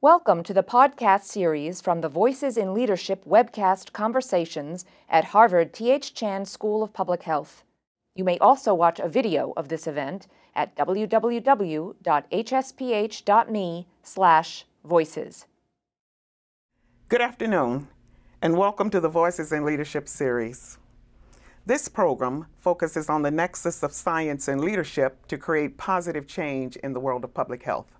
Welcome to the podcast series from the Voices in Leadership webcast conversations at Harvard T.H. Chan School of Public Health. You may also watch a video of this event at www.hsph.me/voices. Good afternoon, and welcome to the Voices in Leadership series. This program focuses on the nexus of science and leadership to create positive change in the world of public health.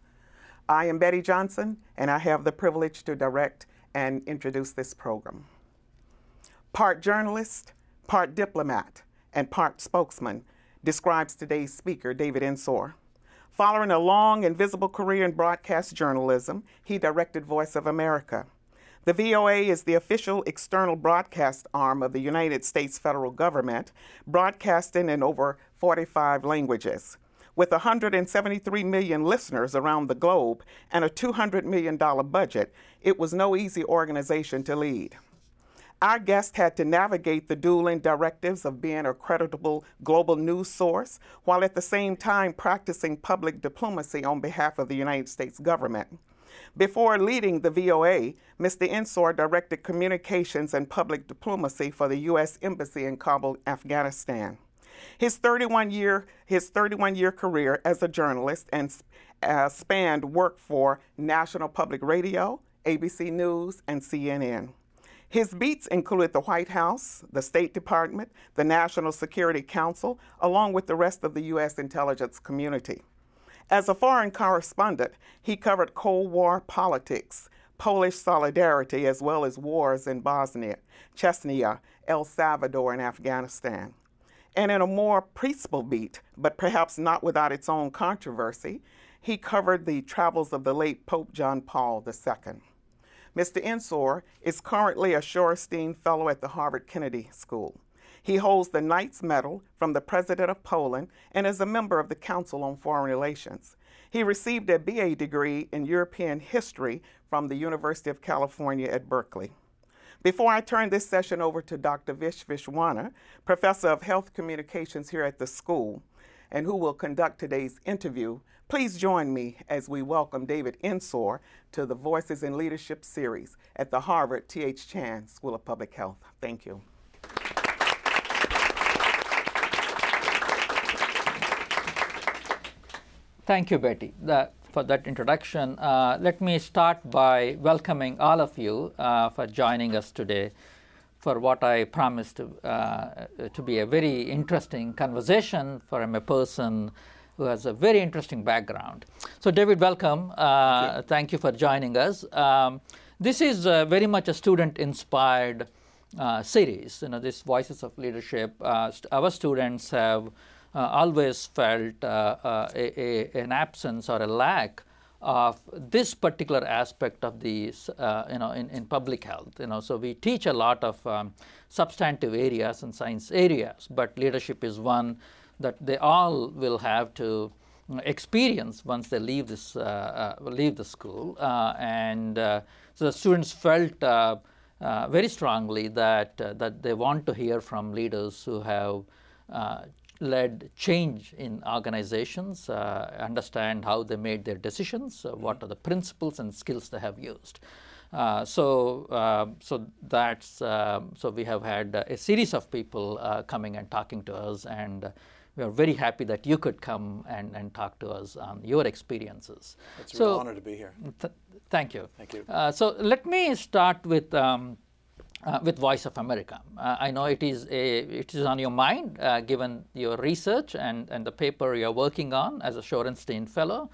I am Betty Johnson, and I have the privilege to direct and introduce this program. Part journalist, part diplomat, and part spokesman describes today's speaker, David Ensor. Following a long and visible career in broadcast journalism, he directed Voice of America. The VOA is the official external broadcast arm of the United States federal government, broadcasting in over 45 languages. With 173 million listeners around the globe and a $200 million budget, it was no easy organization to lead. Our guest had to navigate the dueling directives of being a creditable global news source while at the same time practicing public diplomacy on behalf of the United States government. Before leading the VOA, Mr. Ensor directed communications and public diplomacy for the U.S. Embassy in Kabul, Afghanistan. His 31 year his 31 year career as a journalist and uh, spanned work for National Public Radio, ABC News, and CNN. His beats included the White House, the State Department, the National Security Council, along with the rest of the U.S. intelligence community. As a foreign correspondent, he covered Cold War politics, Polish solidarity, as well as wars in Bosnia, Chechnya, El Salvador, and Afghanistan. And in a more peaceful beat, but perhaps not without its own controversy, he covered the travels of the late Pope John Paul II. Mr. Ensor is currently a Shorenstein Fellow at the Harvard Kennedy School. He holds the Knight's Medal from the President of Poland and is a member of the Council on Foreign Relations. He received a BA degree in European History from the University of California at Berkeley. Before I turn this session over to Dr. Vish Viswanath, Professor of Health Communications here at the school, and who will conduct today's interview, please join me as we welcome David Ensor to the Voices in Leadership series at the Harvard T.H. Chan School of Public Health. Thank you. Thank you, Betty. The for that introduction. Uh, let me start by welcoming all of you uh, for joining us today for what I promised to, uh, to be a very interesting conversation for I'm a person who has a very interesting background. So, David, welcome. Thank you. thank, you. for joining us. Um, this is very much a student inspired uh, series. You know, this Voices of Leadership. Uh, st- our students have uh, always felt uh, uh, a, a, an absence or a lack of this particular aspect of the uh, you know in, in public health you know. So we teach a lot of um, substantive areas and science areas but leadership is one that they all will have to experience once they leave this uh, uh, leave the school. And so the students felt very strongly that that they want to hear from leaders who have led change in organizations, uh, understand how they made their decisions, uh, what are the principles and skills they have used. Uh, so, uh, so that's uh, so we have had a series of people uh, coming and talking to us, and we are very happy that you could come and, and talk to us on your experiences. It's a so, real honor to be here. Th- thank you. Thank you. so let me start with. Um, uh, with Voice of America. Uh, I know it is a, it is on your mind uh, given your research and, and the paper you're working on as a Shorenstein Fellow.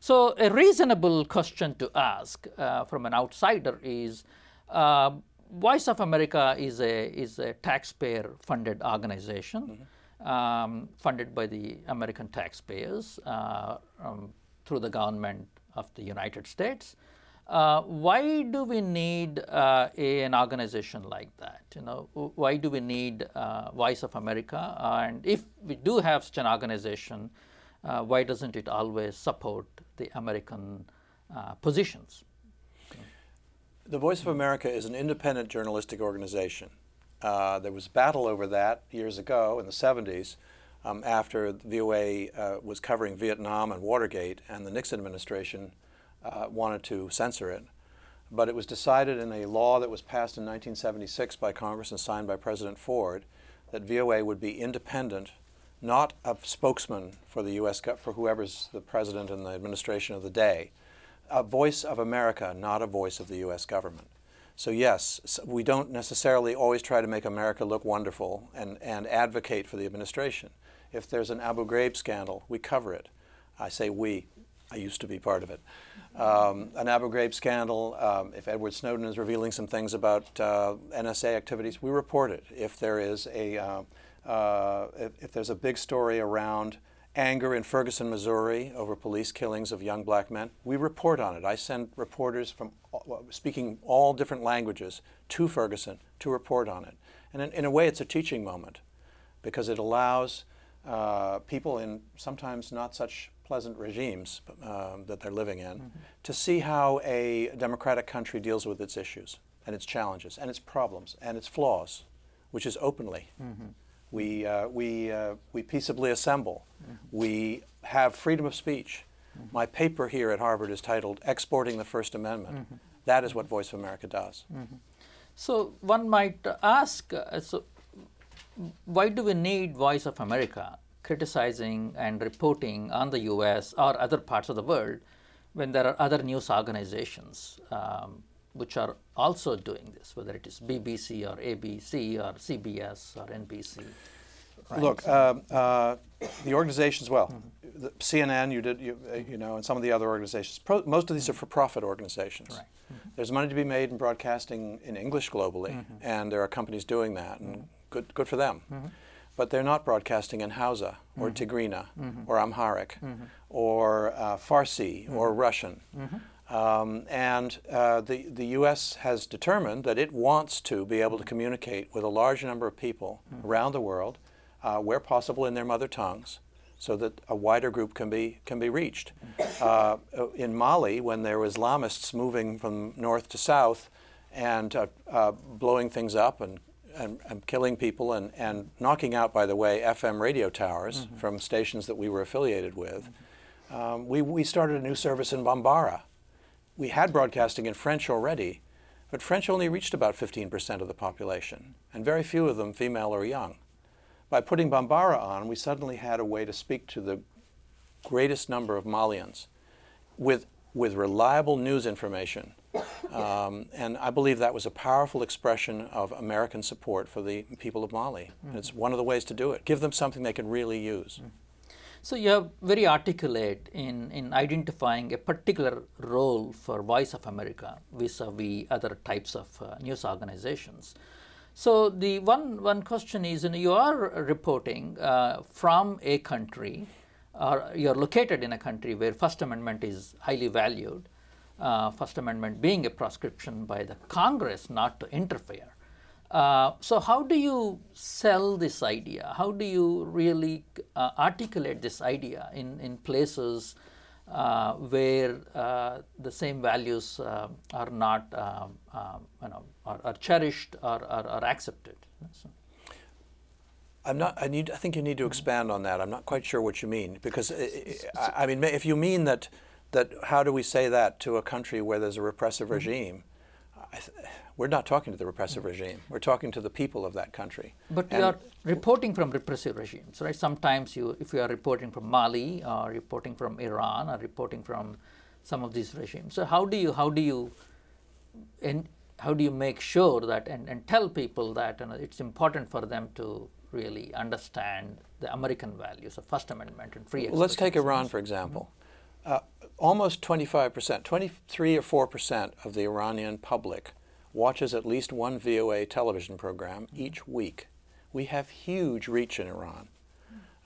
So a reasonable question to ask uh, from an outsider is, uh, Voice of America is a is a taxpayer funded organization, mm-hmm. um, funded by the American taxpayers uh, um, through the government of the United States. Uh, why do we need uh, a, an organization like that? You know, why do we need uh, Voice of America? and if we do have such an organization, uh, why doesn't it always support the American uh, positions? The Voice of America is an independent journalistic organization. Uh, there was battle over that years ago in the 70s um, after the VOA was covering Vietnam and Watergate, and the Nixon administration uh, wanted to censor it. But it was decided in a law that was passed in 1976 by Congress and signed by President Ford that VOA would be independent, not a spokesman for the U.S. For whoever's the president and the administration of the day, a voice of America, not a voice of the U.S. government. So yes, we don't necessarily always try to make America look wonderful and, and advocate for the administration. If there's an Abu Ghraib scandal, we cover it. I say we. I used to be part of it. Um, an Ghraib scandal, um, if Edward Snowden is revealing some things about uh, NSA activities, we report it. If there is a, uh, uh, if, if there's a big story around anger in Ferguson, Missouri over police killings of young black men, we report on it. I send reporters from speaking all different languages to Ferguson to report on it. And in, in a way, it's a teaching moment because it allows uh, people in sometimes not such pleasant regimes um, that they're living in to see how a democratic country deals with its issues and its challenges and its problems and its flaws, which is openly. We, uh, we, uh, we peaceably assemble. We have freedom of speech. My paper here at Harvard is titled Exporting the First Amendment. That is what Voice of America does. So one might ask, uh, so why do we need Voice of America criticizing and reporting on the U.S. or other parts of the world when there are other news organizations um, which are also doing this, whether it is BBC or ABC or CBS or NBC? Look, uh, uh, the organizations, well, the CNN, you did, you, uh, you know, and some of the other organizations. Pro, most of these are for-profit organizations. Right. There's money to be made in broadcasting in English globally, and there are companies doing that, and good, good for them. But they're not broadcasting in Hausa or Tigrinya or Amharic or uh, Farsi or Russian. Um, and uh, the, the U.S. has determined that it wants to be able to communicate with a large number of people around the world, uh, where possible in their mother tongues, so that a wider group can be, can be reached. Uh, in Mali, when there were Islamists moving from north to south and uh, uh, blowing things up and, and, and killing people and, and knocking out, by the way, FM radio towers from stations that we were affiliated with, um, we, we started a new service in Bambara we had broadcasting in French already, but French only reached about 15% of the population, and very few of them female or young. By putting Bambara on, we suddenly had a way to speak to the greatest number of Malians with, with reliable news information. Um, and I believe that was a powerful expression of American support for the people of Mali. And it's one of the ways to do it. Give them something they can really use. So you are very articulate in, in identifying a particular role for Voice of America vis-a-vis other types of uh, news organizations. So the one one question is, you, know, you are reporting uh, from a country, or you are located in a country where First Amendment is highly valued. Uh, First Amendment being a prescription by the Congress not to interfere. Uh, so how do you sell this idea? How do you really uh, articulate this idea in, in places uh, where uh, the same values uh, are not, you know, are, are cherished or are, are accepted? So, I'm not. I need. I think you need to expand on that. I'm not quite sure what you mean because I I mean, if you mean that, that how do we say that to a country where there's a repressive mm-hmm. regime? I, th- we're not talking to the repressive mm-hmm. regime. We're talking to the people of that country. but And- you are reporting from repressive regimes, right? Sometimes you, if you are reporting from Mali or reporting from Iran or reporting from some of these regimes, so how do you how do you and how do you make sure that and, and tell people that you know, it's important for them to really understand the American values of First Amendment and free Well, let's take? Iran for example. Mm-hmm. Uh, almost 25%, 23 or 4 percent of the Iranian public watches at least one VOA television program each week. We have huge reach in Iran.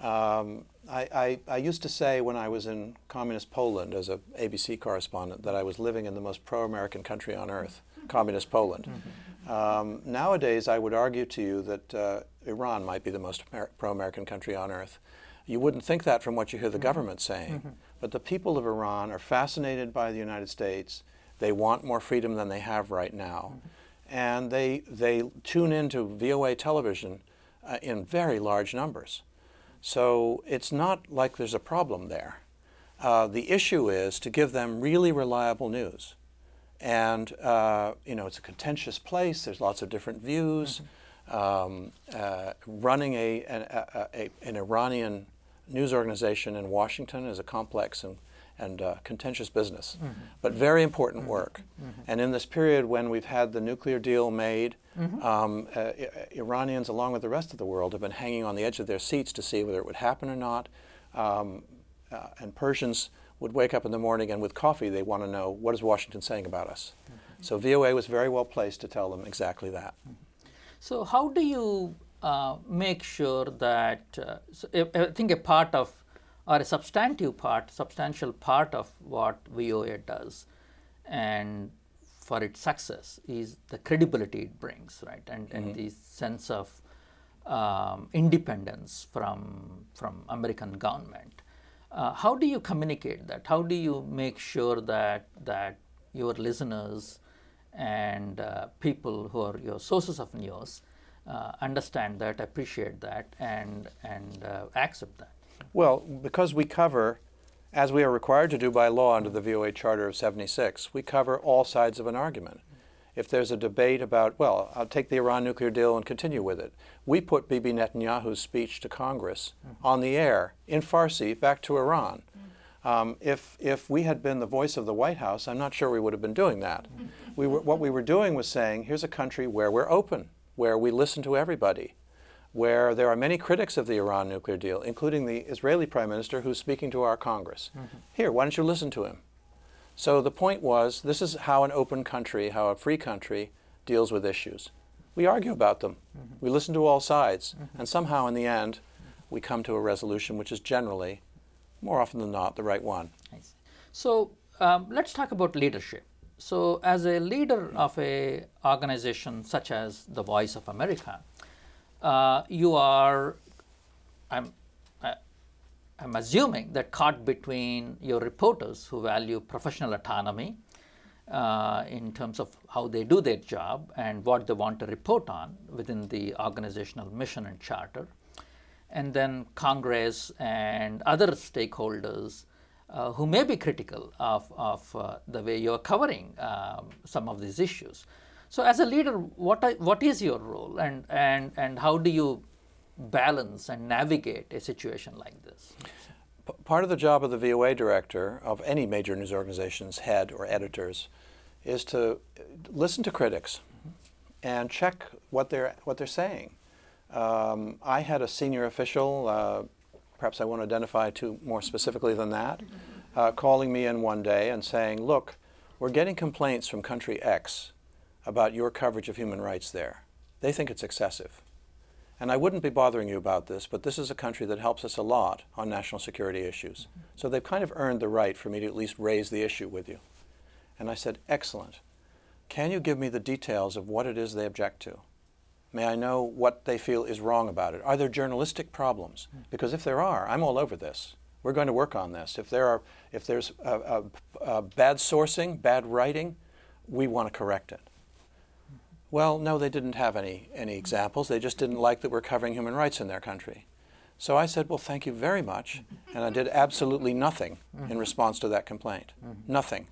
Um, I, I, I used to say when I was in communist Poland as a ABC correspondent that I was living in the most pro-American country on earth, communist Poland. Um, nowadays, I would argue to you that uh, Iran might be the most Amer- pro-American country on earth. You wouldn't think that from what you hear the government saying, but the people of Iran are fascinated by the United States. They want more freedom than they have right now, and they they tune into VOA television uh, in very large numbers. So it's not like there's a problem there. Uh, the issue is to give them really reliable news. And, uh, you know, it's a contentious place, there's lots of different views. Um, uh, running a, an, a, a, an Iranian news organization in Washington is a complex and, and uh, contentious business, but very important work. And in this period when we've had the nuclear deal made, um, uh, I- Iranians, along with the rest of the world, have been hanging on the edge of their seats to see whether it would happen or not. Um, uh, and Persians would wake up in the morning and with coffee they want to know what is Washington saying about us. So VOA was very well placed to tell them exactly that. So, how do you uh, make sure that? Uh, so I, I think a part of, or a substantive part, substantial part of what VOA does, and for its success is the credibility it brings, right, and and the sense of um, independence from from American government. Uh, how do you communicate that? How do you make sure that that your listeners and uh, people who are your sources of news uh, understand that, appreciate that, and and uh, accept that? Well, because we cover, as we are required to do by law under the VOA Charter of 76, we cover all sides of an argument. If there's a debate about, well, I'll take the Iran nuclear deal and continue with it, we put Bibi Netanyahu's speech to Congress on the air in Farsi back to Iran. Um, if, if we had been the voice of the White House, I'm not sure we would have been doing that. We were, what we were doing was saying, here's a country where we're open, where we listen to everybody, where there are many critics of the Iran nuclear deal, including the Israeli prime minister who's speaking to our Congress. Mm-hmm. Here, why don't you listen to him? So the point was this is how an open country, how a free country deals with issues. We argue about them, mm-hmm. we listen to all sides, mm-hmm. and somehow in the end, we come to a resolution which is generally, more often than not, the right one. So um, let's talk about leadership. So as a leader of a organization such as the Voice of America, uh, you are, I'm, I, I'm assuming that caught between your reporters who value professional autonomy uh, in terms of how they do their job and what they want to report on within the organizational mission and charter, and then Congress and other stakeholders uh, who may be critical of, of uh, the way you're covering um, some of these issues. So, as a leader, what, are, what is your role and, and, and how do you balance and navigate a situation like this? Part of the job of the VOA director of any major news organization's head or editors is to listen to critics and check what they're what they're saying. Um, I had a senior official, uh, perhaps I won't identify too more specifically than that, uh, calling me in one day and saying, "Look, we're getting complaints from country X about your coverage of human rights there. They think it's excessive." And I wouldn't be bothering you about this, but this is a country that helps us a lot on national security issues. So they've kind of earned the right for me to at least raise the issue with you. And I said, Excellent. Can you give me the details of what it is they object to? May I know what they feel is wrong about it? Are there journalistic problems? Because if there are, I'm all over this. We're going to work on this. If there are, if there's uh, uh, uh, bad sourcing, bad writing, we want to correct it. Well, no, they didn't have any, any examples. They just didn't like that we're covering human rights in their country. So I said, Well, thank you very much. And I did absolutely nothing in response to that complaint. Nothing.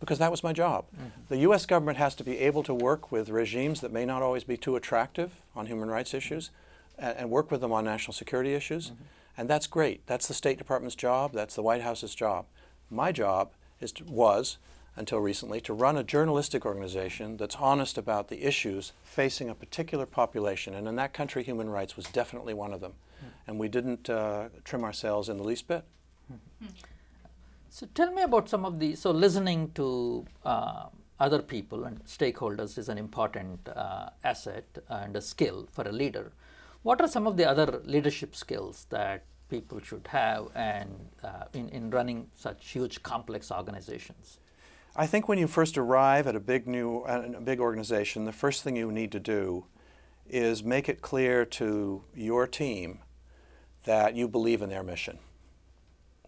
Because that was my job. Mm-hmm. The U.S. government has to be able to work with regimes that may not always be too attractive on human rights mm-hmm. issues and, and work with them on national security issues. Mm-hmm. And that's great. That's the State Department's job, that's the White House's job. My job is to, was until recently, to run a journalistic organization that's honest about the issues facing a particular population. And in that country, human rights was definitely one of them. Mm. And we didn't uh, trim ourselves in the least bit. Hmm. So tell me about some of the so listening to uh, other people and stakeholders is an important uh, asset and a skill for a leader. What are some of the other leadership skills that people should have and uh, in, in running such huge complex organizations? I think when you first arrive at a big new a big organization, the first thing you need to do is make it clear to your team that you believe in their mission.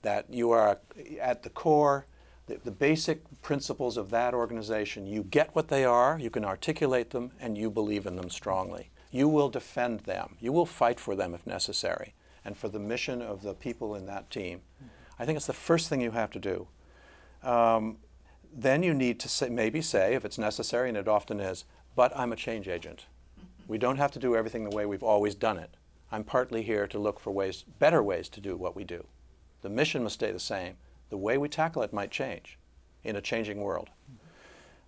That you are at the core, the, the basic principles of that organization, you get what they are, you can articulate them, and you believe in them strongly. You will defend them. You will fight for them if necessary, and for the mission of the people in that team. I think it's the first thing you have to do. Um, then you need to say, maybe say, if it's necessary, and it often is, but I'm a change agent. We don't have to do everything the way we've always done it. I'm partly here to look for ways, better ways to do what we do. The mission must stay the same. The way we tackle it might change in a changing world.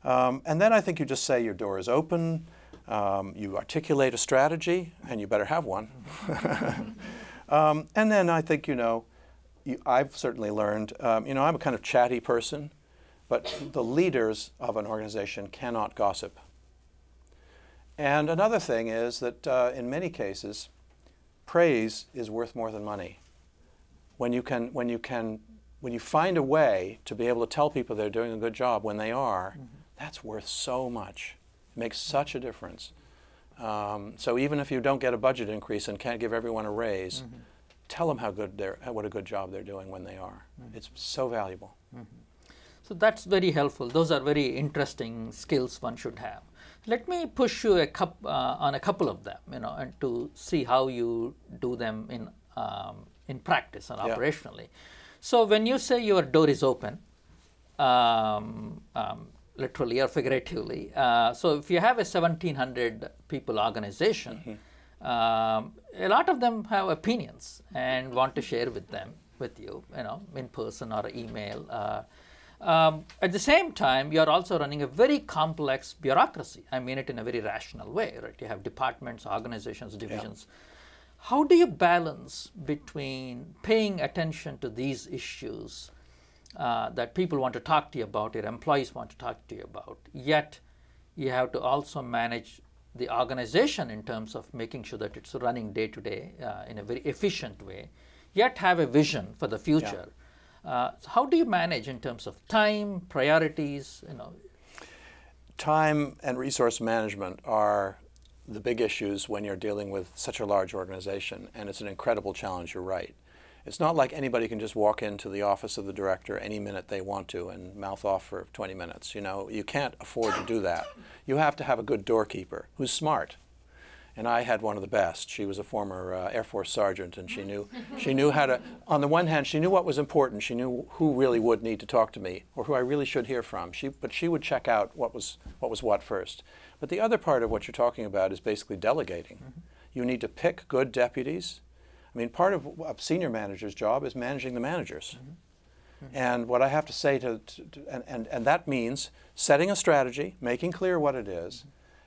Um, and then I think you just say your door is open, um, you articulate a strategy, and you better have one. um, and then I think, you know, you, I've certainly learned, um, you know, I'm a kind of chatty person, but the leaders of an organization cannot gossip. And another thing is that uh, in many cases, praise is worth more than money. When you can, when you can, when you find a way to be able to tell people they're doing a good job when they are, mm-hmm. that's worth so much. It makes such a difference. Um, so even if you don't get a budget increase and can't give everyone a raise, mm-hmm. tell them how good they're, what a good job they're doing when they are. Mm-hmm. It's so valuable. Mm-hmm. So that's very helpful. Those are very interesting skills one should have. Let me push you a cup, uh, on a couple of them, you know, and to see how you do them in um, in practice and operationally. So when you say your door is open, um, um, literally or figuratively, uh, so if you have a 1,700 people organization, mm-hmm. um, a lot of them have opinions and want to share with them with you, you know, in person or email. Uh, um, at the same time, you are also running a very complex bureaucracy. I mean it in a very rational way, right? You have departments, organizations, divisions. Yeah. How do you balance between paying attention to these issues uh, that people want to talk to you about, your employees want to talk to you about, yet you have to also manage the organization in terms of making sure that it's running day to day uh, in a very efficient way, yet have a vision for the future. Yeah uh, so how do you manage in terms of time, priorities? You know, time and resource management are the big issues when you're dealing with such a large organization, and it's an incredible challenge. You're right. It's not like anybody can just walk into the office of the director any minute they want to and mouth off for 20 minutes. You know, you can't afford to do that. You have to have a good doorkeeper who's smart and I had one of the best. She was a former uh, Air Force sergeant, and she knew she knew how to. On the one hand, she knew what was important. She knew who really would need to talk to me, or who I really should hear from. She, but she would check out what was what was what first. But the other part of what you're talking about is basically delegating. Mm-hmm. You need to pick good deputies. I mean, part of a senior manager's job is managing the managers. Mm-hmm. Mm-hmm. And what I have to say to, to, to, and, and, and that means setting a strategy, making clear what it is,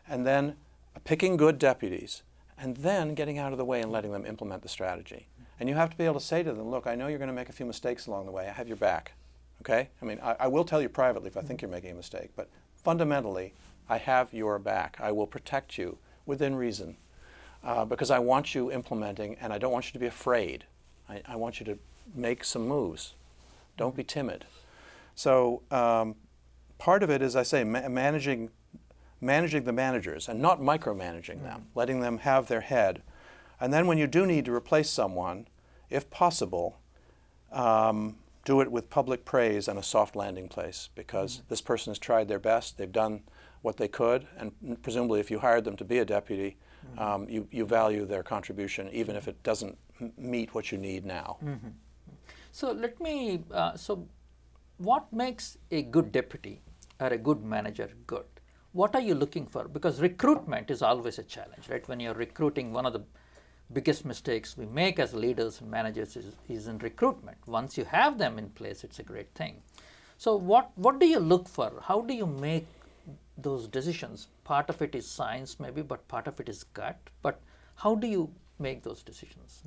and then picking good deputies, and then getting out of the way and letting them implement the strategy. And you have to be able to say to them, look, I know you're going to make a few mistakes along the way. I have your back. Okay? I mean, I, I will tell you privately if I think you're making a mistake, but fundamentally, I have your back. I will protect you within reason uh, because I want you implementing and I don't want you to be afraid. I, I want you to make some moves. Don't be timid. So, um, part of it is, I say, ma- managing managing the managers and not micromanaging them, mm. letting them have their head. And then when you do need to replace someone, if possible, um, do it with public praise and a soft landing place because mm this person has tried their best, they've done what they could, and presumably if you hired them to be a deputy, mm um, you, you value their contribution even if it doesn't m- meet what you need now. Mm-hmm. So let me, uh, so what makes a good deputy or a good manager good? what are you looking for? Because recruitment is always a challenge, right? When you're recruiting, one of the biggest mistakes we make as leaders and managers is, is in recruitment. Once you have them in place, it's a great thing. So, what, what do you look for? How do you make those decisions? Part of it is science, maybe, but part of it is gut. But how do you make those decisions?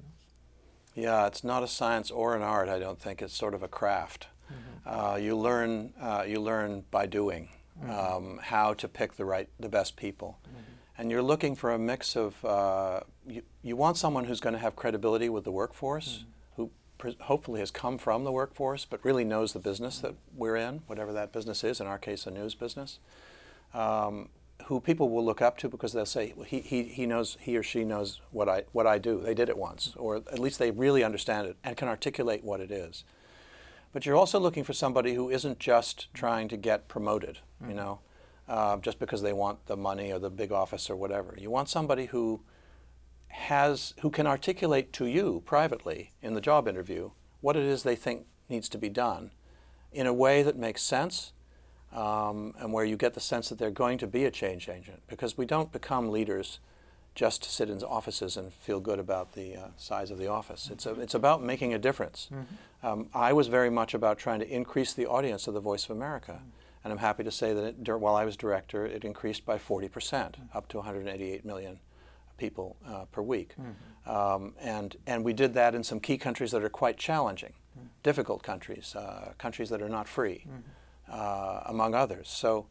Yeah, it's not a science or an art. I don't think it's sort of a craft. Mm-hmm. Uh, you learn. Uh, you learn by doing mm-hmm. um, how to pick the right, the best people. Mm-hmm. And you're looking for a mix of, uh, you, you want someone who's going to have credibility with the workforce, mm-hmm. who pre- hopefully has come from the workforce, but really knows the business that we're in, whatever that business is, in our case, a news business. Um, who people will look up to because they'll say well, he, he, he knows he or she knows what I what I do. They did it once, or at least they really understand it and can articulate what it is. But you're also looking for somebody who isn't just trying to get promoted, mm-hmm. you know, uh, just because they want the money or the big office or whatever. You want somebody who has who can articulate to you privately in the job interview what it is they think needs to be done in a way that makes sense um, and where you get the sense that they're going to be a change agent. Because we don't become leaders just to sit in offices and feel good about the uh, size of the office. It's, a, it's about making a difference. Mm-hmm. Um, I was very much about trying to increase the audience of the Voice of America. Mm-hmm. And I'm happy to say that it, while I was director, it increased by 40%, mm-hmm. up to 188 million people uh, per week. Mm-hmm. Um, and, and we did that in some key countries that are quite challenging, mm-hmm. difficult countries, uh, countries that are not free, mm-hmm. Uh, among others. So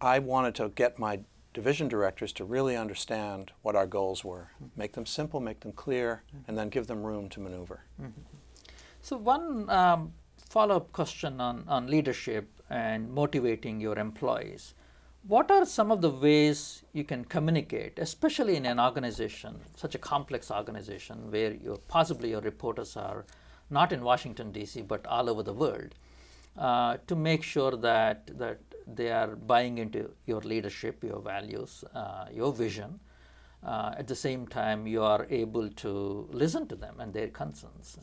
I wanted to get my division directors to really understand what our goals were, make them simple, make them clear, and then give them room to maneuver. So, one um, follow up question on, on leadership and motivating your employees. What are some of the ways you can communicate, especially in an organization, such a complex organization where your, possibly your reporters are not in Washington, D.C., but all over the world, uh, to make sure that, that they are buying into your leadership, your values, uh, your vision. Uh, at the same time, you are able to listen to them and their concerns.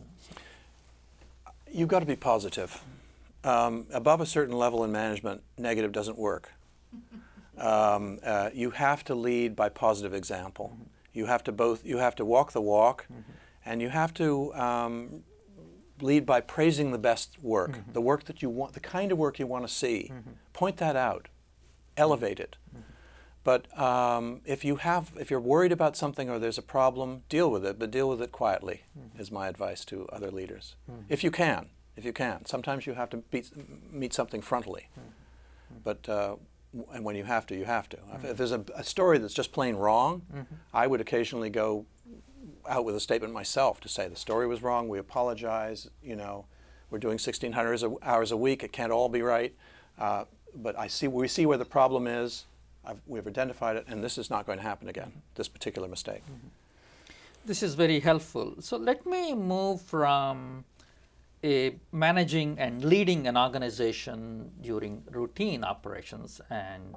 You've got to be positive. Um, above a certain level in management, negative doesn't work. Um, uh, you have to lead by positive example. Mm-hmm. You have to both. You have to walk the walk, mm-hmm. and you have to um, lead by praising the best work, mm-hmm. the work that you want, the kind of work you want to see. Mm-hmm. Point that out, elevate it. Mm-hmm. But um, if you have, if you're worried about something or there's a problem, deal with it, but deal with it quietly. Mm-hmm. Is my advice to other leaders, mm-hmm. if you can. If you can, sometimes you have to beat, meet something frontally, mm-hmm. but. Uh, and when you have to, you have to. If there's a, a story that's just plain wrong, I would occasionally go out with a statement myself to say the story was wrong. We apologize. You know, we're doing 1,600 hours a week. It can't all be right. Uh, but I see we see where the problem is. I've, we've identified it, and this is not going to happen again. This particular mistake. Mm-hmm. This is very helpful. So let me move from a managing and leading an organization during routine operations and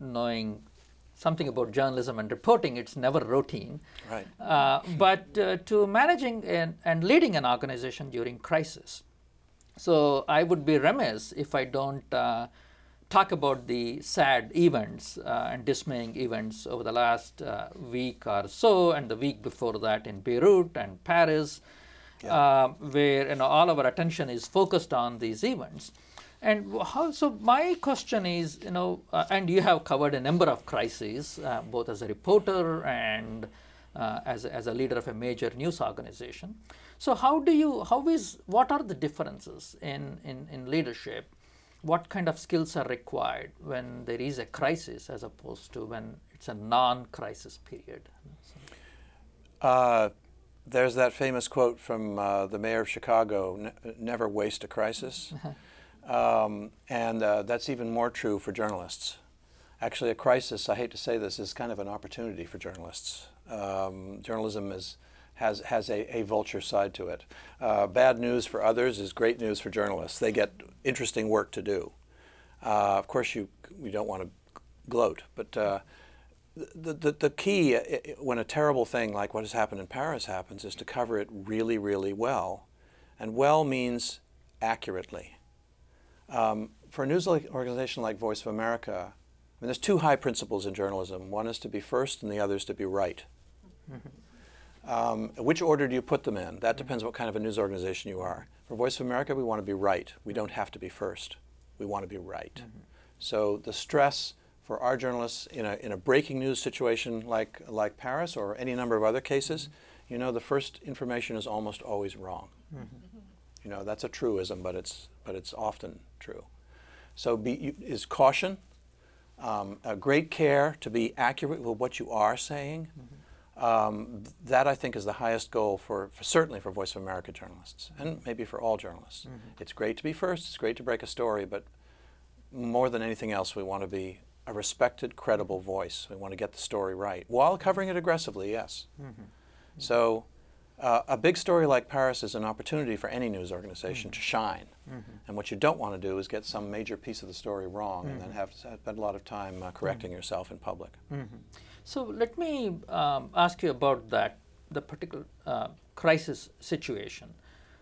knowing something about journalism and reporting, it's never routine. Right. Uh, but uh, to managing and, and leading an organization during crisis. So I would be remiss if I don't uh, talk about the sad events uh, and dismaying events over the last uh, week or so, and the week before that in Beirut and Paris, yeah. Uh, where you know, all of our attention is focused on these events. And how, so my question is, you know, uh, and you have covered a number of crises, uh, both as a reporter and uh, as, a, as a leader of a major news organization. So how do you, how is, what are the differences in, in, in leadership? What kind of skills are required when there is a crisis as opposed to when it's a non-crisis period? Uh, there's that famous quote from uh, the mayor of Chicago, ne- never waste a crisis. Um, and uh, that's even more true for journalists. Actually, a crisis, I hate to say this, is kind of an opportunity for journalists. Um, journalism is, has, has a, a vulture side to it. Uh, bad news for others is great news for journalists. They get interesting work to do. Uh, of course, you, you don't want to gloat, but uh, the, the, the key uh, when a terrible thing like what has happened in Paris happens is to cover it really, really well. And well means accurately. Um, for a news organization like Voice of America, I mean, there's two high principles in journalism. One is to be first, and the other is to be right. Mm-hmm. Um, which order do you put them in? That depends what kind of a news organization you are. For Voice of America, we want to be right. We don't have to be first. We want to be right. Mm-hmm. So the stress for our journalists in a, in a breaking news situation like, like Paris or any number of other cases, mm-hmm. you know, the first information is almost always wrong. Mm-hmm. You know, that's a truism, but it's, but it's often true. So be, is caution, um, a great care to be accurate with what you are saying. Mm-hmm. Um, that I think is the highest goal for, for, certainly for Voice of America journalists and maybe for all journalists. Mm-hmm. It's great to be first, it's great to break a story, but more than anything else, we want to be a respected, credible voice. We want to get the story right while covering it aggressively, yes. Mm-hmm. So uh, a big story like Paris is an opportunity for any news organization mm-hmm. to shine. Mm-hmm. And what you don't want to do is get some major piece of the story wrong mm-hmm. and then mm-hmm. have spend a lot of time uh, correcting mm-hmm. yourself in public. Mm-hmm. So let me um, ask you about that, the particular uh, crisis situation.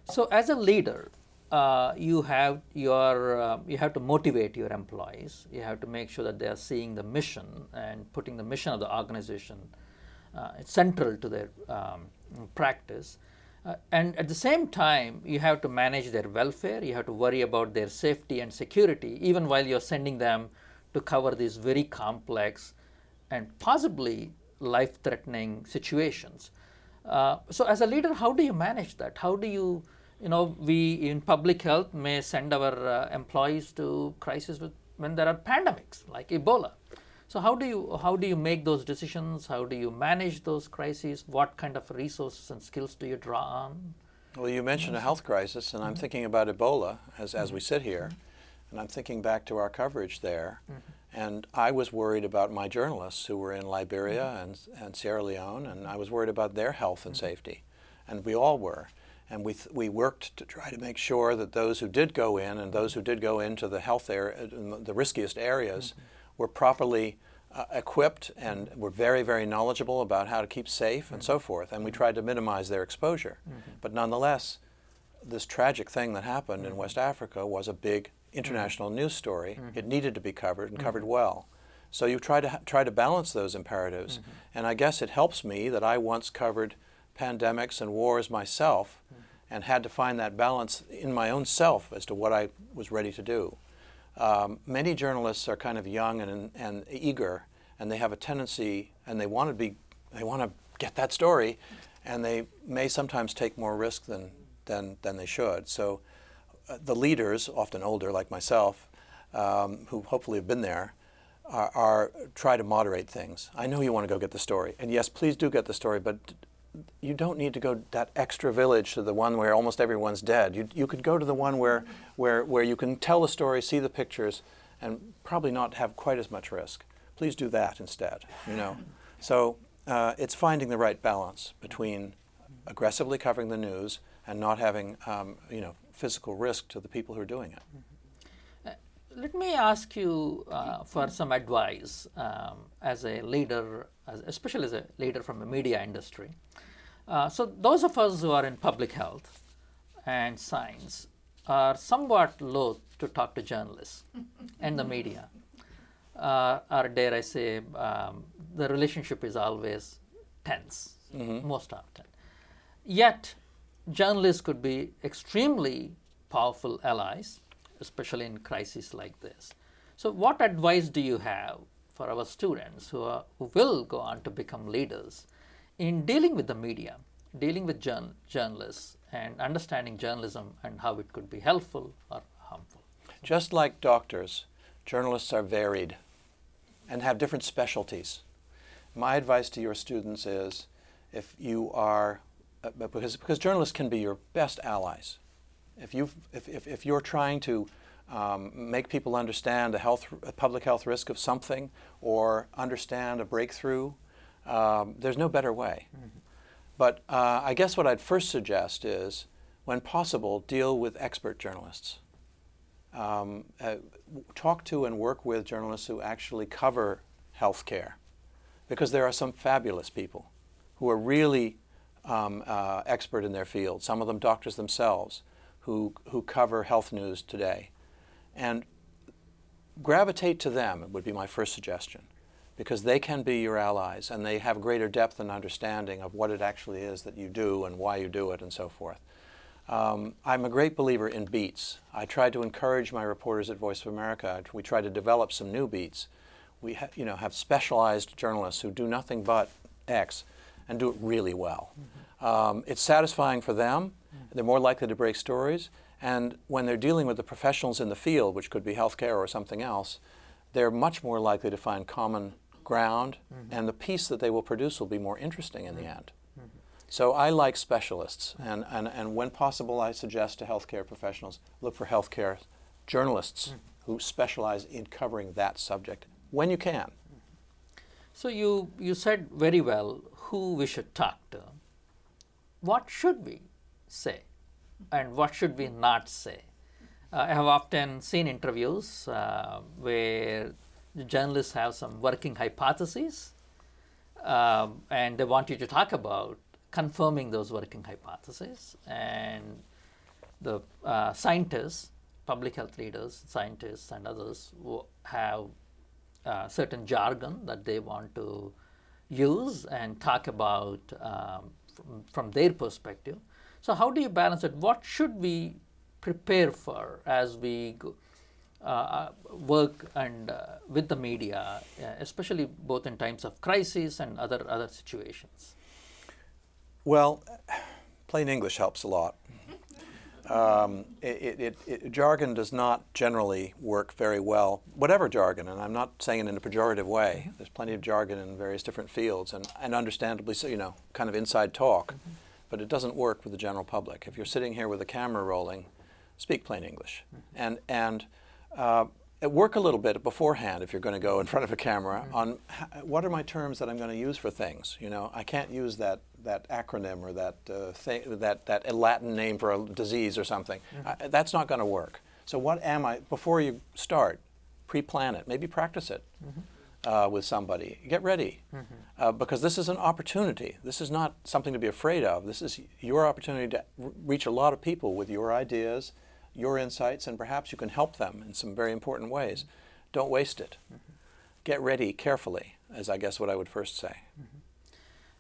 So as a leader, uh, you have your uh, you have to motivate your employees. You have to make sure that they are seeing the mission and putting the mission of the organization uh, central to their um, practice. Uh, and at the same time, you have to manage their welfare. You have to worry about their safety and security, even while you're sending them to cover these very complex and possibly life-threatening situations. Uh, so, as a leader, how do you manage that? How do you you know, we in public health may send our uh, employees to crisis with, when there are pandemics like Ebola. So how do you how do you make those decisions? How do you manage those crises? What kind of resources and skills do you draw on? Well, you mentioned a health crisis, and I'm mm-hmm. thinking about Ebola as, as we sit here, and I'm thinking back to our coverage there. Mm-hmm. And I was worried about my journalists who were in Liberia mm-hmm. and, and Sierra Leone, and I was worried about their health and mm-hmm. safety. And we all were. And we, th- we worked to try to make sure that those who did go in and those who did go into the health area, the riskiest areas, mm-hmm. Were properly uh, equipped and were very, very knowledgeable about how to keep safe and so mm-hmm. forth. And we tried to minimize their exposure. Mm-hmm. But nonetheless, this tragic thing that happened in West Africa was a big international news story. It needed to be covered and covered well. So you try to ha- try to balance those imperatives, and I guess it helps me that I once covered pandemics and wars myself and had to find that balance in my own self as to what I was ready to do. Um, many journalists are kind of young and, and eager, and they have a tendency, and they want to be, they want to get that story, and they may sometimes take more risk than, than, than they should. So uh, the leaders, often older like myself, um, who hopefully have been there, are, are, try to moderate things. I know you want to go get the story, and yes, please do get the story, but you don't need to go that extra village to the one where almost everyone's dead. You, you could go to the one where, where, where you can tell the story, see the pictures, and probably not have quite as much risk. Please do that instead, you know. So uh, it's finding the right balance between aggressively covering the news and not having, um, you know, physical risk to the people who are doing it. Let me ask you uh, for some advice um, as a leader, as, especially as a leader from the media industry. Uh, so those of us who are in public health and science are somewhat loath to talk to journalists and the media. Uh, or dare I say, um, the relationship is always tense, mm-hmm. most often. Yet, journalists could be extremely powerful allies, especially in crises like this. So, what advice do you have for our students who, are, who will go on to become leaders in dealing with the media, dealing with journal, journalists, and understanding journalism and how it could be helpful or harmful. Just like doctors, journalists are varied and have different specialties. My advice to your students is if you are, uh, because, because journalists can be your best allies. If, you if, if, if you're trying to um, make people understand a, health, a public health risk of something or understand a breakthrough um, there's no better way. Mm-hmm. But uh, I guess what I'd first suggest is, when possible, deal with expert journalists. Um, uh, talk to and work with journalists who actually cover healthcare, because there are some fabulous people who are really um, uh, expert in their field. Some of them doctors themselves, who who cover health news today, and gravitate to them would be my first suggestion because they can be your allies and they have greater depth and understanding of what it actually is that you do and why you do it and so forth. Um, I'm a great believer in beats. I try to encourage my reporters at Voice of America. We try to develop some new beats. We ha- you know, have specialized journalists who do nothing but X and do it really well. Mm-hmm. Um, it's satisfying for them. Mm-hmm. They're more likely to break stories. And when they're dealing with the professionals in the field, which could be healthcare or something else, they're much more likely to find common ground, mm-hmm. and the piece that they will produce will be more interesting in mm-hmm. the end. Mm-hmm. So I like specialists, and, and, and when possible, I suggest to healthcare professionals look for healthcare journalists mm-hmm. who specialize in covering that subject when you can. So you, you said very well who we should talk to. What should we say, and what should we not say? Uh, I have often seen interviews uh, where journalists have some working hypotheses, um, and they want you to talk about confirming those working hypotheses. And the uh, scientists, public health leaders, scientists, and others who have uh, certain jargon that they want to use and talk about um, from, from their perspective. So, how do you balance it? What should we prepare for as we go, uh, work and uh, with the media, uh, especially both in times of crisis and other other situations? Well, plain English helps a lot. Um, it, it, it, jargon does not generally work very well, whatever jargon, and I'm not saying it in a pejorative way. Mm-hmm. There's plenty of jargon in various different fields, and, and understandably so, you know, kind of inside talk, mm-hmm. But it doesn't work with the general public. If you're sitting here with a camera rolling, speak plain English. Mm-hmm. And, and uh, work a little bit beforehand if you're going to go in front of a camera mm-hmm. on what are my terms that I'm going to use for things. You know, I can't use that that acronym or that uh, thing, that that Latin name for a disease or something. Mm-hmm. I, that's not going to work. So what am I before you start? Pre-plan it. Maybe practice it. Uh, with somebody. Get ready, mm-hmm. uh, because this is an opportunity. This is not something to be afraid of. This is your opportunity to r- reach a lot of people with your ideas, your insights, and perhaps you can help them in some very important ways. Mm-hmm. Don't waste it. Mm-hmm. Get ready carefully, as I guess what I would first say. Mm-hmm.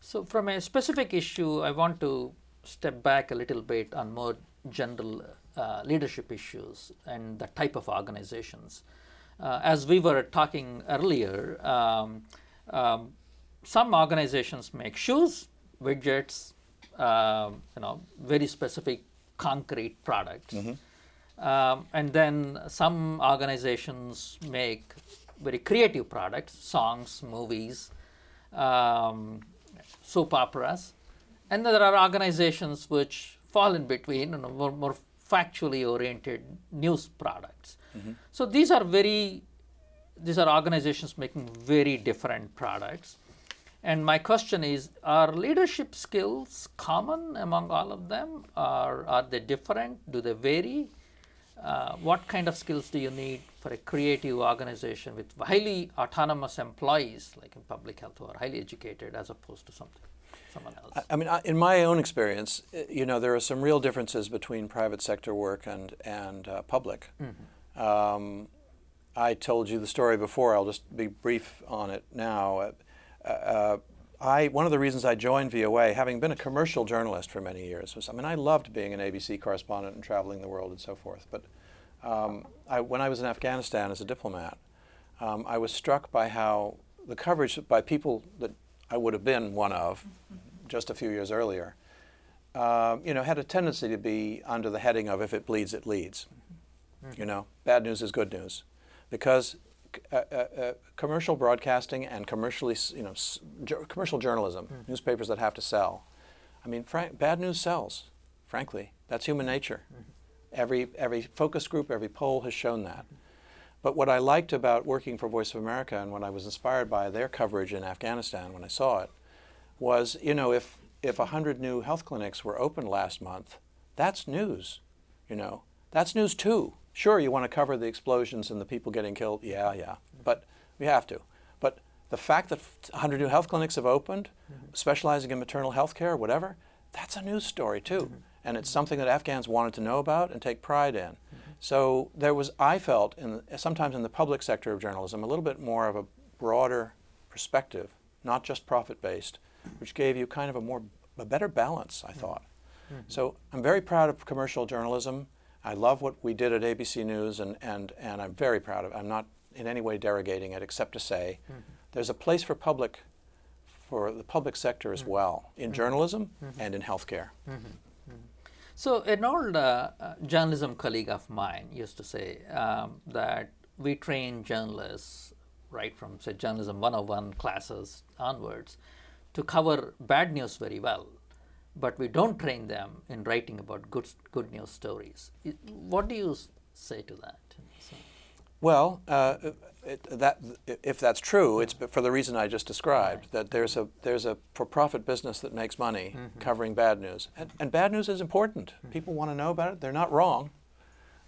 So, from a specific issue, I want to step back a little bit on more general uh, leadership issues and the type of organizations. Uh, as we were talking earlier, um, um, some organizations make shoes, widgets, uh, you know, very specific concrete products. Mm-hmm. Um, and then some organizations make very creative products, songs, movies, um, soap operas. And then there are organizations which fall in between, you know, more, more factually oriented news products. Mm-hmm. So these are very, these are organizations making very different products. And my question is Are leadership skills common among all of them? Or are they different? Do they vary? Uh, what kind of skills do you need for a creative organization with highly autonomous employees, like in public health, who are highly educated, as opposed to something? Someone else. I, mean, in my own experience, uh, you know, there are some real differences between private sector work and and uh, public. Mm-hmm. Um, I told you the story before. I'll just be brief on it now. Uh, uh, I one of the reasons I joined VOA, having been a commercial journalist for many years, was I mean I loved being an ABC correspondent and traveling the world and so forth. But um, I, when I was in Afghanistan as a diplomat, um, I was struck by how the coverage by people that I would have been one of just a few years earlier, uh, you know, had a tendency to be under the heading of "if it bleeds, it leads." You know, bad news is good news, because uh, uh, uh, commercial broadcasting and commercially, you know, commercial journalism, mm. newspapers that have to sell. I mean, bad news sells. Frankly, that's human nature. Mm. Every every focus group, every poll has shown that. Mm. But what I liked about working for Voice of America and what I was inspired by their coverage in Afghanistan when I saw it was, you know, if if 100 new health clinics were opened last month, that's news, you know. That's news too. Sure, you want to cover the explosions and the people getting killed. Yeah, yeah. But we have to. But the fact that 100 new health clinics have opened, mm-hmm. specializing in maternal health care, whatever, that's a news story too. Mm-hmm. And it's something that Afghans wanted to know about and take pride in. Mm-hmm. So there was, I felt, in, sometimes in the public sector of journalism, a little bit more of a broader perspective, not just profit based, which gave you kind of a more, a better balance, I mm-hmm. thought. Mm-hmm. So I'm very proud of commercial journalism. I love what we did at ABC News, and, and, and I'm very proud of it. I'm not in any way derogating it, except to say mm-hmm. there's a place for public, for the public sector as mm-hmm. well, in mm-hmm. journalism mm-hmm. and in healthcare. Mm-hmm. Mm-hmm. So, an old uh, uh, journalism colleague of mine used to say um, that we train journalists right from, say, journalism 101 classes onwards to cover bad news very well but we don't train them in writing about good, good news stories. What do you say to that? So. Well, uh, it, that if that's true, it's for the reason I just described. Right. That there's a there's a for-profit business that makes money mm-hmm. covering bad news, and, and, bad news is important. Mm-hmm. People want to know about it. They're not wrong.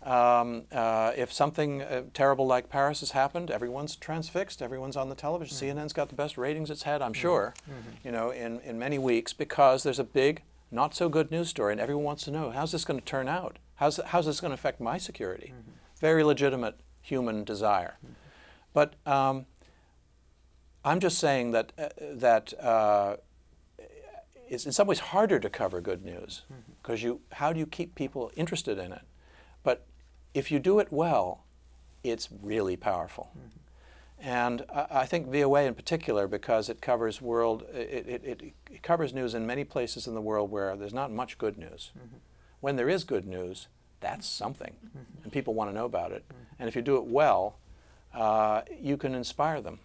Um, uh, if something uh, terrible like Paris has happened, everyone's transfixed. Everyone's on the television. Mm-hmm. CNN's got the best ratings it's had, I'm mm-hmm. sure, mm-hmm. you know, in, in many weeks because there's a big, not so good news story, and everyone wants to know how's this going to turn out. How's, how's this going to affect my security? Very legitimate human desire. But um, I'm just saying that, uh, that uh, it's in some ways harder to cover good news because you, how do you keep people interested in it? But if you do it well, it's really powerful. Mm-hmm. And I, think VOA in particular, because it covers world, it, it, it, it covers news in many places in the world where there's not much good news. Mm-hmm. When there is good news, that's something, mm-hmm. and people want to know about it. And if you do it well, uh, you can inspire them,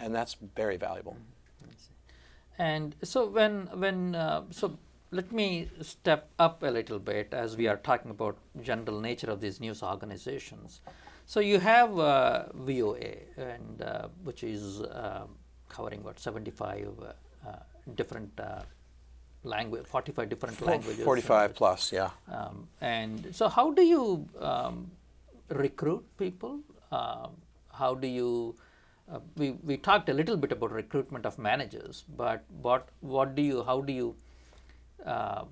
and that's very valuable. And so when when uh, so let me step up a little bit as we are talking about general nature of these news organizations. So you have uh, VOA, and uh, which is uh, covering what 75 uh, uh, different language, 45 different languages. 45 plus, yeah. Um, and so, how do you um, recruit people? Um, how do you? Uh, we, we talked a little bit about recruitment of managers, but what what do you? How do you uh,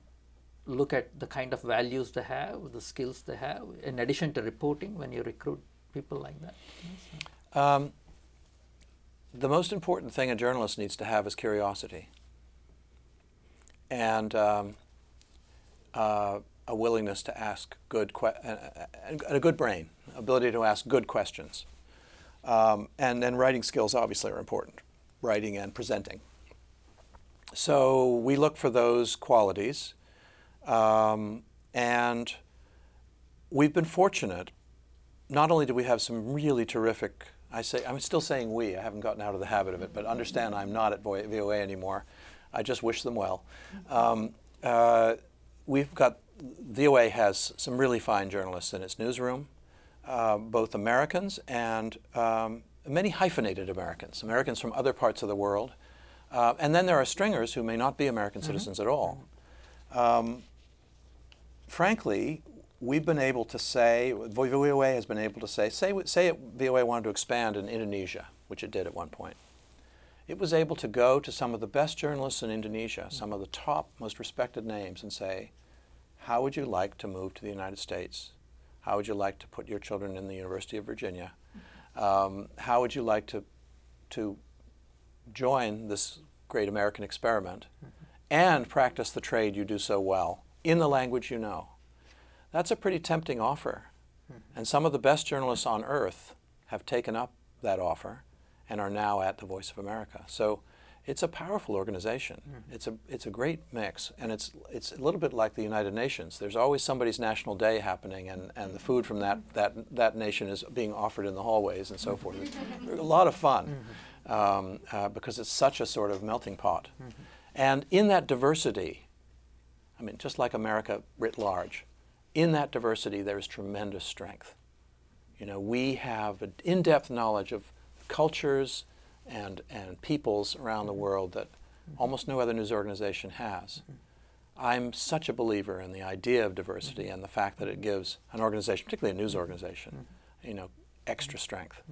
look at the kind of values they have, the skills they have, in addition to reporting when you recruit people like that? Um, the most important thing a journalist needs to have is curiosity and um, uh, a willingness to ask good que- and a good brain, ability to ask good questions. Um, and then writing skills obviously are important, writing and presenting. So we look for those qualities, um, and we've been fortunate. Not only do we have some really terrific, I say I'm still saying we. I haven't gotten out of the habit of it, but understand I'm not at VOA anymore. I just wish them well. Um, uh, we've got VOA has some really fine journalists in its newsroom, uh, both Americans and um, many hyphenated Americans, Americans from other parts of the world. Uh, and then there are stringers who may not be American mm-hmm. citizens at all. Um, frankly, we've been able to say, VOA has been able to say, say, say it, VOA wanted to expand in Indonesia, which it did at one point. It was able to go to some of the best journalists in Indonesia, some of the top, most respected names, and say, How would you like to move to the United States? How would you like to put your children in the University of Virginia? Um, how would you like to, to join this great American experiment and practice the trade you do so well in the language you know? That's a pretty tempting offer. And some of the best journalists on earth have taken up that offer and are now at the Voice of America. So it's a powerful organization. Mm-hmm. It's a it's a great mix, and it's it's a little bit like the United Nations. There's always somebody's national day happening, and, and the food from that, that that nation is being offered in the hallways and so forth. a lot of fun mm-hmm. Um, uh, because it's such a sort of melting pot, mm-hmm. and in that diversity, I mean, just like America writ large, in that diversity there is tremendous strength. You know, we have an in-depth knowledge of cultures and, and peoples around the mm-hmm. world that mm-hmm. almost no other news organization has. Mm-hmm. I'm such a believer in the idea of diversity and the fact that it gives an organization, particularly a news organization, you know, extra strength.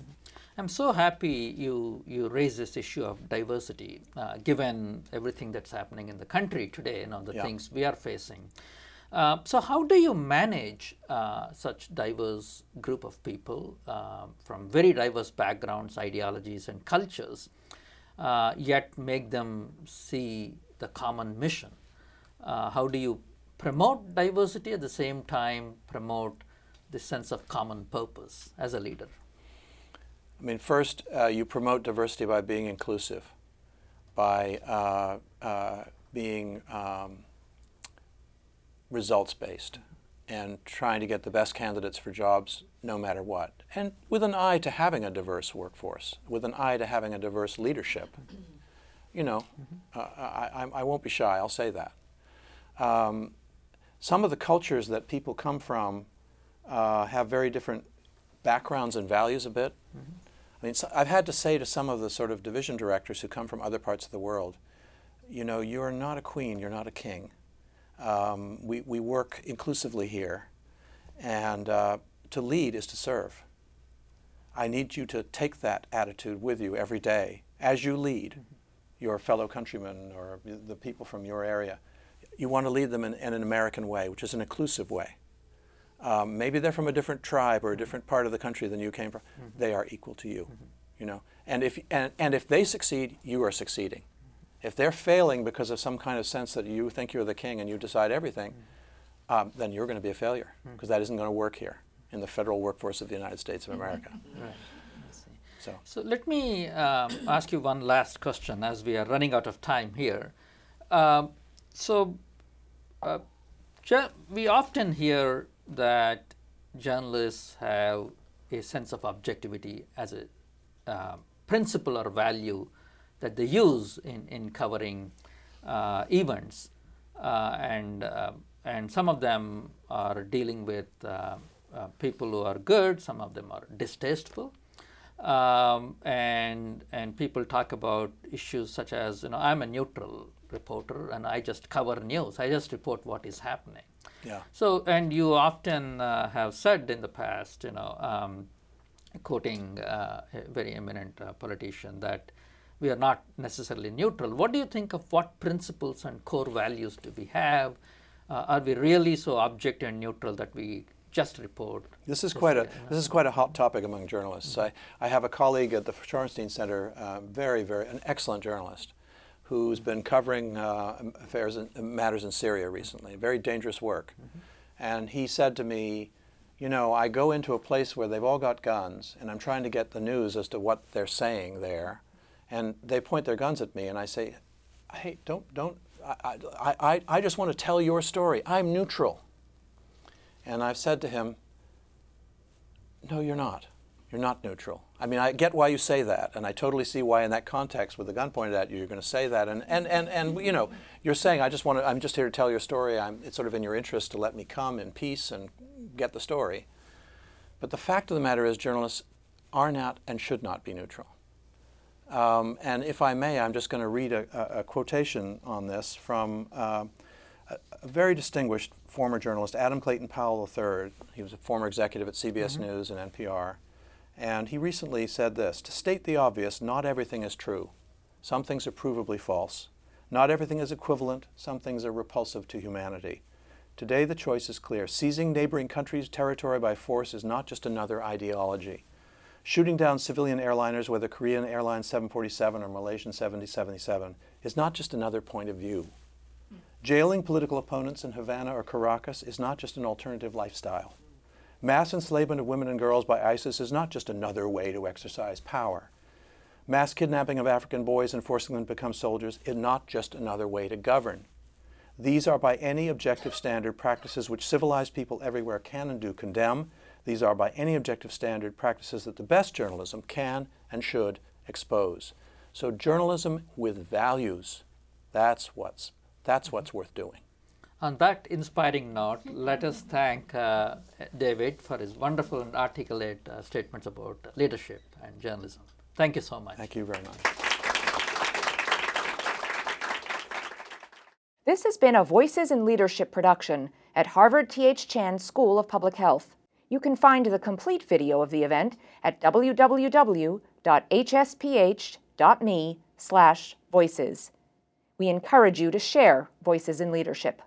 I'm so happy you, you raise this issue of diversity, uh, given everything that's happening in the country today and all the yeah. things we are facing. Uh, so how do you manage uh, such diverse group of people uh, from very diverse backgrounds, ideologies, and cultures, uh, yet make them see the common mission? Uh, how do you promote diversity at the same time promote the sense of common purpose as a leader? I mean, first, you promote diversity by being inclusive, by being um, results based and trying to get the best candidates for jobs no matter what. And with an eye to having a diverse workforce, with an eye to having a diverse leadership. You know, uh, I, I, won't be shy, I'll say that. Um, some of the cultures that people come from uh, have very different backgrounds and values a bit. Mm-hmm. I mean, I've had to say to some of the sort of division directors who come from other parts of the world, you know, you're not a queen, you're not a king. Um, we, we work inclusively here, and uh, to lead is to serve. I need you to take that attitude with you every day as you lead your fellow countrymen or the people from your area. you want to lead them in, in an American way, which is an inclusive way. Um, maybe they're from a different tribe or a different part of the country than you came from. Mm-hmm. They are equal to you, mm-hmm. you know. And if and, and if they succeed, you are succeeding. If they're failing because of some kind of sense that you think you're the king and you decide everything, mm-hmm. um, then you're going to be a failure because that isn't going to work here in the federal workforce of the United States of America. Right. So. so let me um, ask you one last question as we are running out of time here. Um, so uh, we often hear that journalists have a sense of objectivity as a uh, principle or value that they use in, in covering uh, events. Uh, and, uh, and some of them are dealing with uh, people who are good, some of them are distasteful. Um, and, and people talk about issues such as, you know, I'm a neutral reporter and I just cover news, I just report what is happening. Yeah. So, and you often uh, have said in the past, you know, um, quoting uh, a very eminent uh, politician, that we are not necessarily neutral. What do you think of what principles and core values do we have? Uh, are we really so objective and neutral that we just report? This is quite a this is quite a hot topic among journalists. Mm-hmm. I, I have a colleague at the Shorenstein Center, uh, very very an excellent journalist, who's been covering uh, affairs and matters in Syria recently. Very dangerous work. Mm-hmm. And he said to me, you know, I go into a place where they've all got guns, and I'm trying to get the news as to what they're saying there, and they point their guns at me, and I say, hey, don't, don't, I, I, I, I just want to tell your story. I'm neutral. And I've said to him, no, you're not. You're not neutral. I mean, I get why you say that, and I totally see why, in that context, with the gun pointed at you, you're going to say that. And, and, and, and you know, you're saying, I just want to, I'm just here to tell your story. I'm, it's sort of in your interest to let me come in peace and get the story. But the fact of the matter is, journalists are not and should not be neutral. Um, and if I may, I'm just going to read a, a, a, quotation on this from uh, a, a, very distinguished former journalist, Adam Clayton Powell III. He was a former executive at CBS mm-hmm. News and NPR. And he recently said this To state the obvious, not everything is true. Some things are provably false. Not everything is equivalent. Some things are repulsive to humanity. Today, the choice is clear. Seizing neighboring countries' territory by force is not just another ideology. Shooting down civilian airliners, whether Korean Airlines 747 or Malaysian 7077, is not just another point of view. Jailing political opponents in Havana or Caracas is not just an alternative lifestyle. Mass enslavement of women and girls by ISIS is not just another way to exercise power. Mass kidnapping of African boys and forcing them to become soldiers is not just another way to govern. These are, by any objective standard, practices which civilized people everywhere can and do condemn. These are, by any objective standard, practices that the best journalism can and should expose. So, journalism with values, that's what's, that's what's worth doing. On that inspiring note, let us thank uh, David for his wonderful and articulate uh, statements about leadership and journalism. Thank you so much. Thank you very much. This has been a Voices in Leadership production at Harvard T.H. Chan School of Public Health. You can find the complete video of the event at www.hsph.me/voices. We encourage you to share Voices in Leadership.